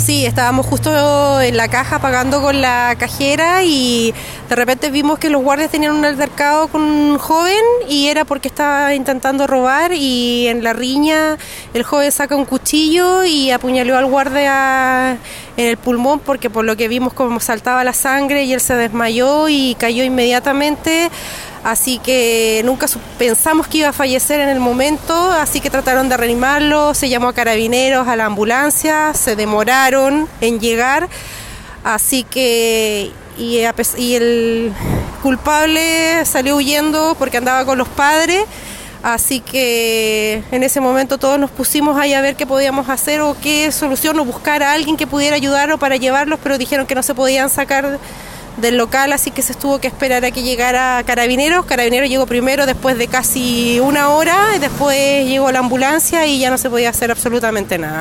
Sí, estábamos justo en la caja pagando con la cajera y de repente vimos que los guardias tenían un altercado con un joven y era porque estaba intentando robar y en la riña el joven saca un cuchillo y apuñaló al guardia en el pulmón porque por lo que vimos como saltaba la sangre y él se desmayó y cayó inmediatamente así que nunca pensamos que iba a fallecer en el momento, así que trataron de reanimarlo, se llamó a carabineros, a la ambulancia, se demoraron en llegar, así que y, el culpable salió huyendo porque andaba con los padres. Así que en ese momento todos nos pusimos ahí a ver qué podíamos hacer o qué solución o buscar a alguien que pudiera ayudarlo para llevarlos, pero dijeron que no se podían sacar del local, así que se tuvo que esperar a que llegara Carabineros. Carabineros llegó primero después de casi una hora, y después llegó la ambulancia y ya no se podía hacer absolutamente nada.